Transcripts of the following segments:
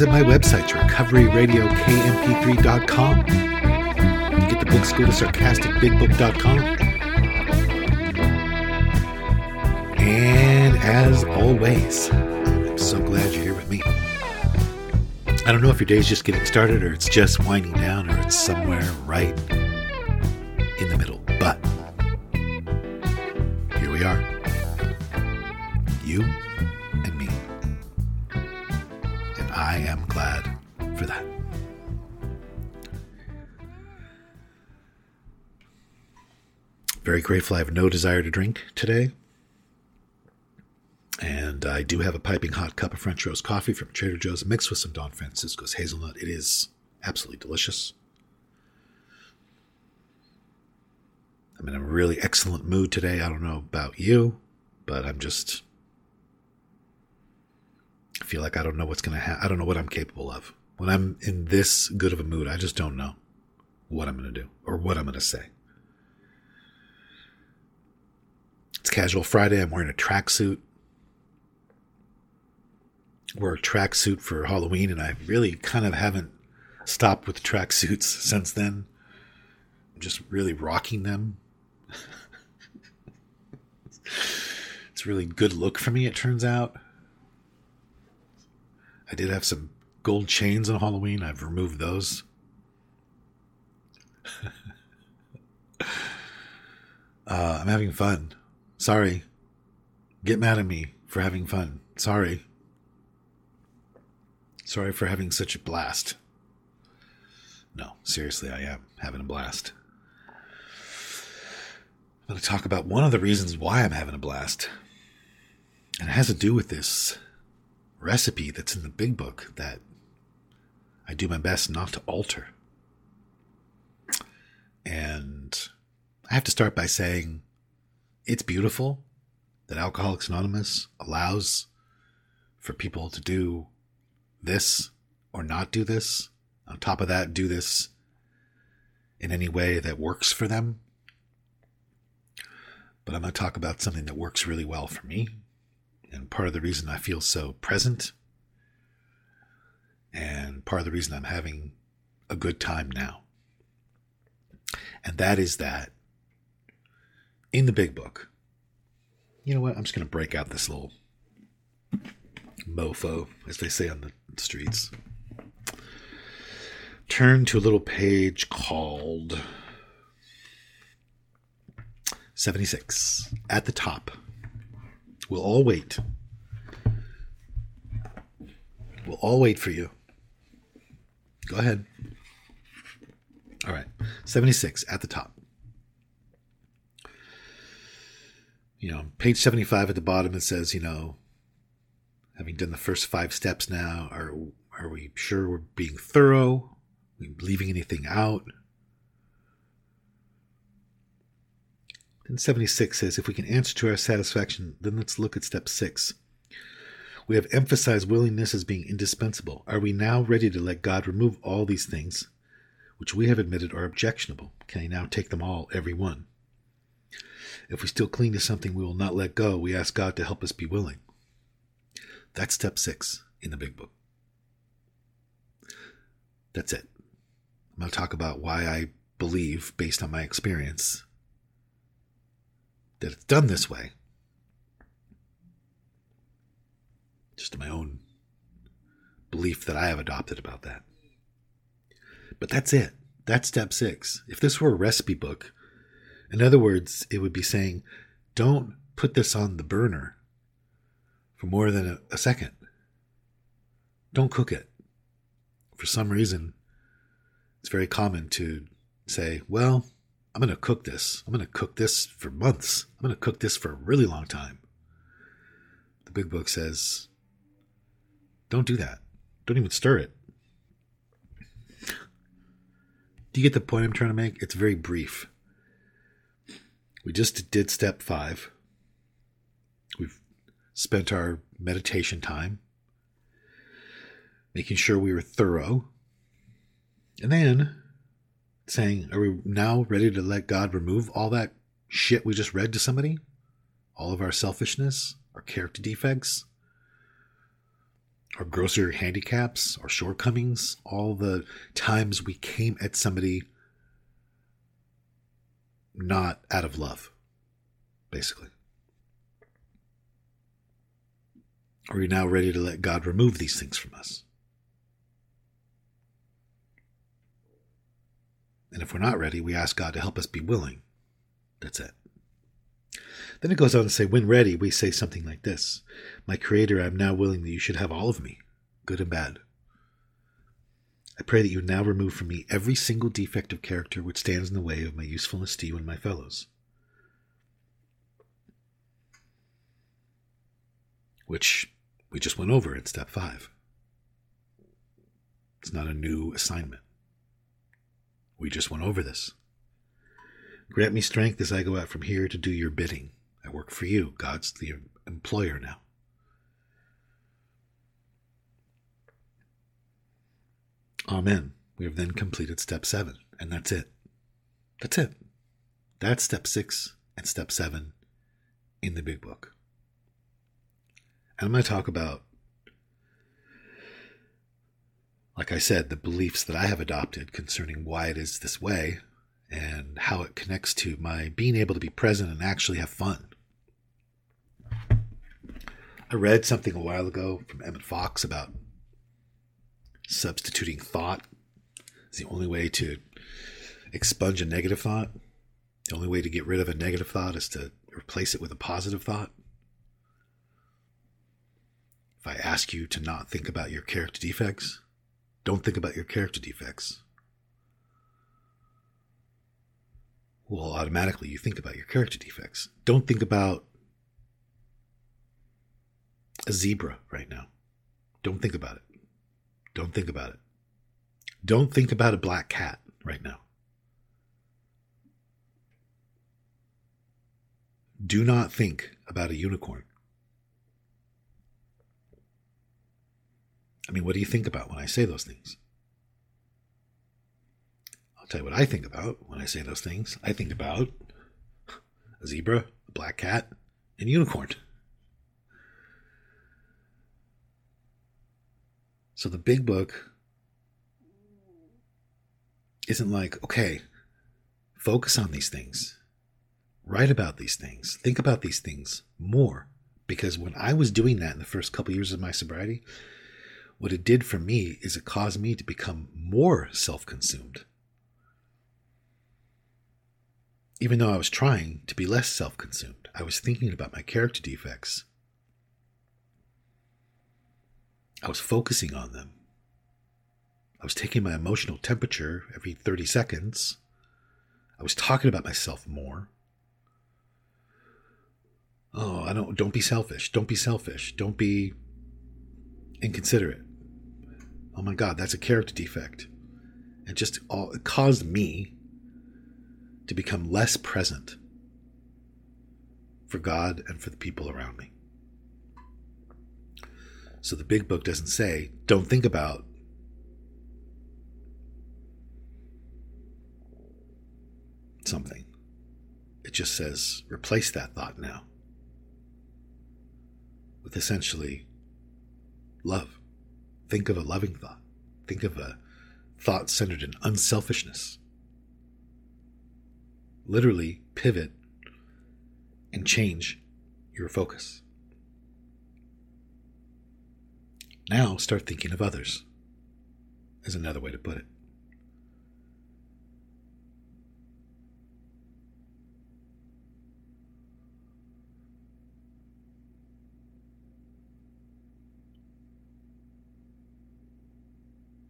Visit my website, recoveryradiokmp3.com. To get the books, go to sarcasticbigbook.com. And as always, I'm so glad you're here with me. I don't know if your day's just getting started or it's just winding down or it's somewhere right Very grateful. I have no desire to drink today. And I do have a piping hot cup of French roast coffee from Trader Joe's mixed with some Don Francisco's hazelnut. It is absolutely delicious. I'm in a really excellent mood today. I don't know about you, but I'm just. I feel like I don't know what's going to happen. I don't know what I'm capable of. When I'm in this good of a mood, I just don't know what I'm going to do or what I'm going to say. It's casual Friday. I'm wearing a tracksuit. Wore a tracksuit for Halloween, and I really kind of haven't stopped with tracksuits since then. I'm just really rocking them. it's a really good look for me, it turns out. I did have some gold chains on Halloween. I've removed those. uh, I'm having fun. Sorry. Get mad at me for having fun. Sorry. Sorry for having such a blast. No, seriously, I am having a blast. I'm going to talk about one of the reasons why I'm having a blast. And it has to do with this recipe that's in the big book that I do my best not to alter. And I have to start by saying it's beautiful that Alcoholics Anonymous allows for people to do this or not do this. On top of that, do this in any way that works for them. But I'm going to talk about something that works really well for me. And part of the reason I feel so present, and part of the reason I'm having a good time now. And that is that in the big book, you know what? I'm just going to break out this little mofo, as they say on the streets. Turn to a little page called 76 at the top. We'll all wait. We'll all wait for you. Go ahead. All right. 76 at the top. You know, page 75 at the bottom, it says, you know, having done the first five steps now, are, are we sure we're being thorough? Are we leaving anything out? Then 76 says, if we can answer to our satisfaction, then let's look at step six. We have emphasized willingness as being indispensable. Are we now ready to let God remove all these things which we have admitted are objectionable? Can He now take them all, every one? If we still cling to something we will not let go, we ask God to help us be willing. That's step six in the big book. That's it. I'm going to talk about why I believe, based on my experience, that it's done this way. Just my own belief that I have adopted about that. But that's it. That's step six. If this were a recipe book, in other words, it would be saying, don't put this on the burner for more than a, a second. Don't cook it. For some reason, it's very common to say, well, I'm going to cook this. I'm going to cook this for months. I'm going to cook this for a really long time. The big book says, don't do that. Don't even stir it. Do you get the point I'm trying to make? It's very brief. We just did step five. We've spent our meditation time making sure we were thorough. And then saying, Are we now ready to let God remove all that shit we just read to somebody? All of our selfishness, our character defects, our grosser handicaps, our shortcomings, all the times we came at somebody not out of love, basically. Are we now ready to let God remove these things from us? And if we're not ready, we ask God to help us be willing. That's it. Then it goes on to say, when ready, we say something like this My Creator, I am now willing that you should have all of me, good and bad. I pray that you now remove from me every single defect of character which stands in the way of my usefulness to you and my fellows. Which we just went over in step five. It's not a new assignment. We just went over this. Grant me strength as I go out from here to do your bidding. I work for you. God's the employer now. Amen. We have then completed step seven, and that's it. That's it. That's step six and step seven in the big book. And I'm going to talk about, like I said, the beliefs that I have adopted concerning why it is this way and how it connects to my being able to be present and actually have fun. I read something a while ago from Emmett Fox about substituting thought is the only way to expunge a negative thought. The only way to get rid of a negative thought is to replace it with a positive thought. If I ask you to not think about your character defects, don't think about your character defects. Well, automatically you think about your character defects. Don't think about a zebra right now. Don't think about it. Don't think about it. Don't think about a black cat right now. Do not think about a unicorn. I mean, what do you think about when I say those things? I'll tell you what I think about when I say those things. I think about a zebra, a black cat, and a unicorn. So the big book isn't like, okay, focus on these things, write about these things, think about these things more. Because when I was doing that in the first couple years of my sobriety, what it did for me is it caused me to become more self consumed. Even though I was trying to be less self consumed, I was thinking about my character defects I was focusing on them. I was taking my emotional temperature every 30 seconds. I was talking about myself more. Oh, I don't don't be selfish. Don't be selfish. Don't be inconsiderate. Oh my god, that's a character defect. It just all it caused me to become less present for God and for the people around me. So the big book doesn't say, don't think about something. It just says, replace that thought now with essentially love. Think of a loving thought. Think of a thought centered in unselfishness. Literally pivot and change your focus. Now start thinking of others, is another way to put it.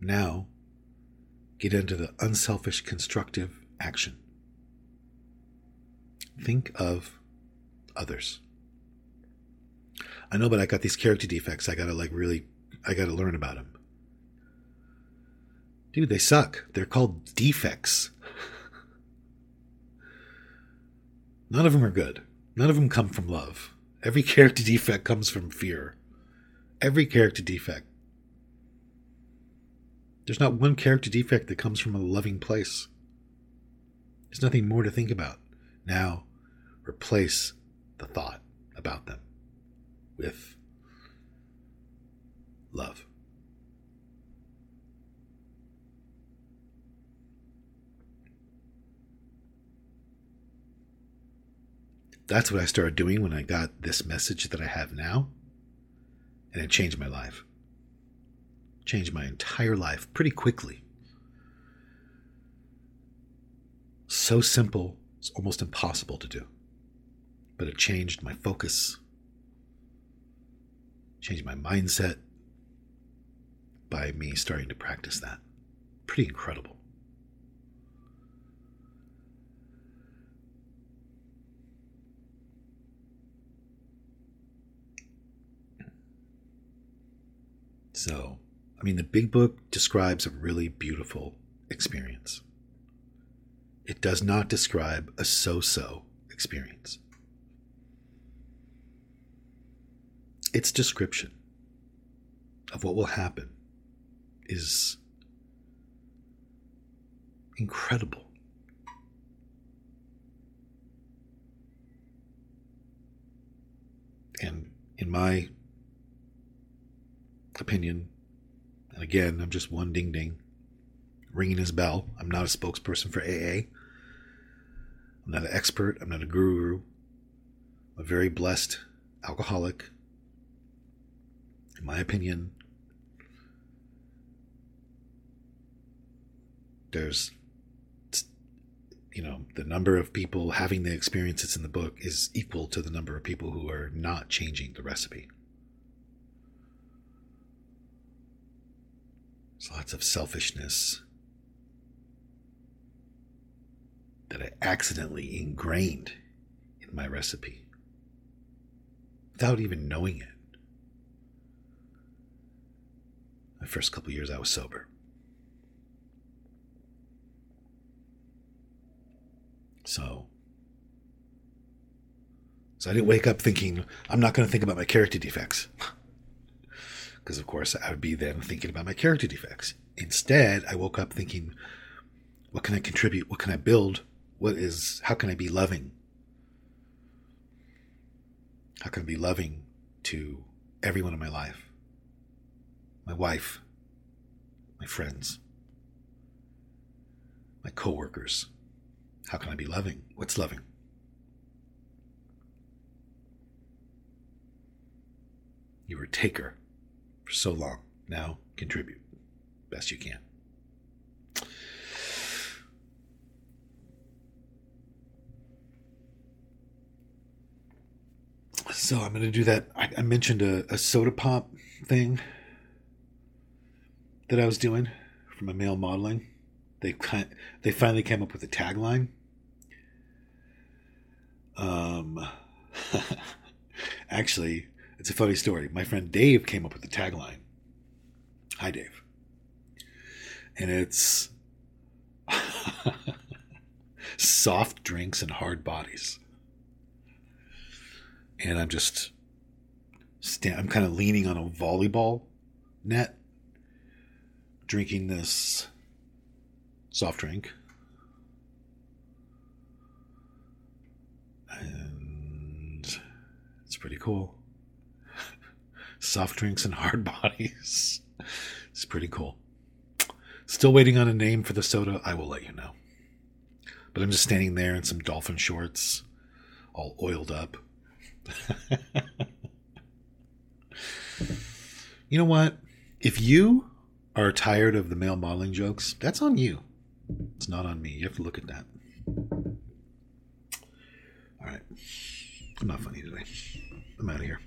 Now, get into the unselfish, constructive action. Think of others. I know, but I got these character defects. I gotta like really, I gotta learn about them. Dude, they suck. They're called defects. None of them are good. None of them come from love. Every character defect comes from fear. Every character defect. There's not one character defect that comes from a loving place. There's nothing more to think about. Now, replace the thought about them with love. That's what I started doing when I got this message that I have now. And it changed my life. Changed my entire life pretty quickly. So simple, it's almost impossible to do. But it changed my focus, changed my mindset by me starting to practice that. Pretty incredible. So, I mean, the big book describes a really beautiful experience. It does not describe a so so experience. Its description of what will happen is incredible. And in my opinion, and again, I'm just one ding ding ringing his bell. I'm not a spokesperson for AA. I'm not an expert. I'm not a guru. I'm a very blessed alcoholic. In my opinion, there's, you know, the number of people having the experiences in the book is equal to the number of people who are not changing the recipe. There's lots of selfishness that I accidentally ingrained in my recipe without even knowing it. My first couple years, I was sober. So, so I didn't wake up thinking, I'm not going to think about my character defects. Because, of course, I would be then thinking about my character defects. Instead, I woke up thinking, what can I contribute? What can I build? What is, how can I be loving? How can I be loving to everyone in my life? My wife, my friends, my coworkers. How can I be loving? What's loving? You were a taker for so long. Now contribute best you can. So I'm going to do that. I, I mentioned a, a, soda pop thing that I was doing for my male modeling. They they finally came up with a tagline. Um, actually, it's a funny story. My friend Dave came up with the tagline. Hi, Dave. And it's soft drinks and hard bodies and I'm just stand, I'm kind of leaning on a volleyball net, drinking this soft drink. And it's pretty cool. soft drinks and hard bodies. it's pretty cool. Still waiting on a name for the soda. I will let you know. But I'm just standing there in some dolphin shorts, all oiled up You know what? If you are tired of the male modeling jokes, that's on you. It's not on me. You have to look at that. All right. I'm not funny today. I'm out of here.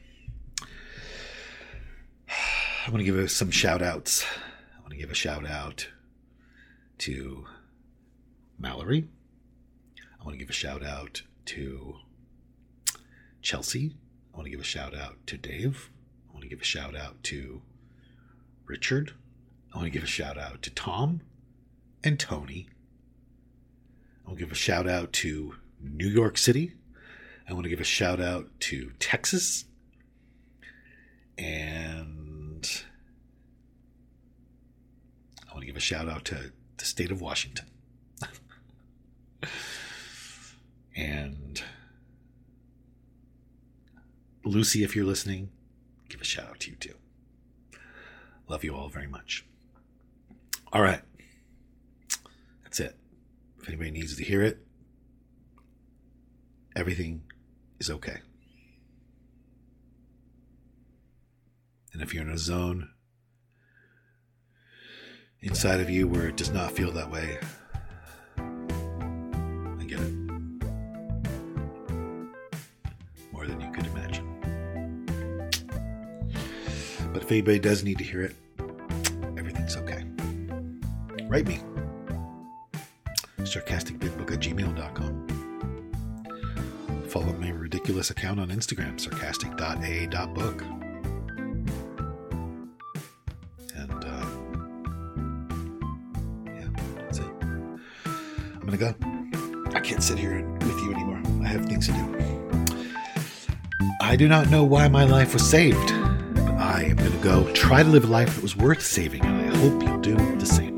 I want to give some shout outs. I want to give a shout out to Mallory. I want to give a shout out to Chelsea. I want to give a shout out to Dave. I want to give a shout out to Richard. I want to give a shout out to Tom and Tony. I want to give a shout out to New York City. I want to give a shout out to Texas. And I want to give a shout out to the state of Washington. and Lucy, if you're listening, give a shout out to you too. Love you all very much. All right. That's it. If anybody needs to hear it, everything is okay. And if you're in a zone inside of you where it does not feel that way, I get it. More than you could imagine. But if anybody does need to hear it, everything's okay. Write me. Sarcasticbigbook at gmail.com. Follow my ridiculous account on Instagram, sarcastic.a.book. And, uh, yeah, that's it. I'm gonna go. I can't sit here with you anymore. I have things to do. I do not know why my life was saved, but I am gonna go try to live a life that was worth saving, and I hope you'll do the same.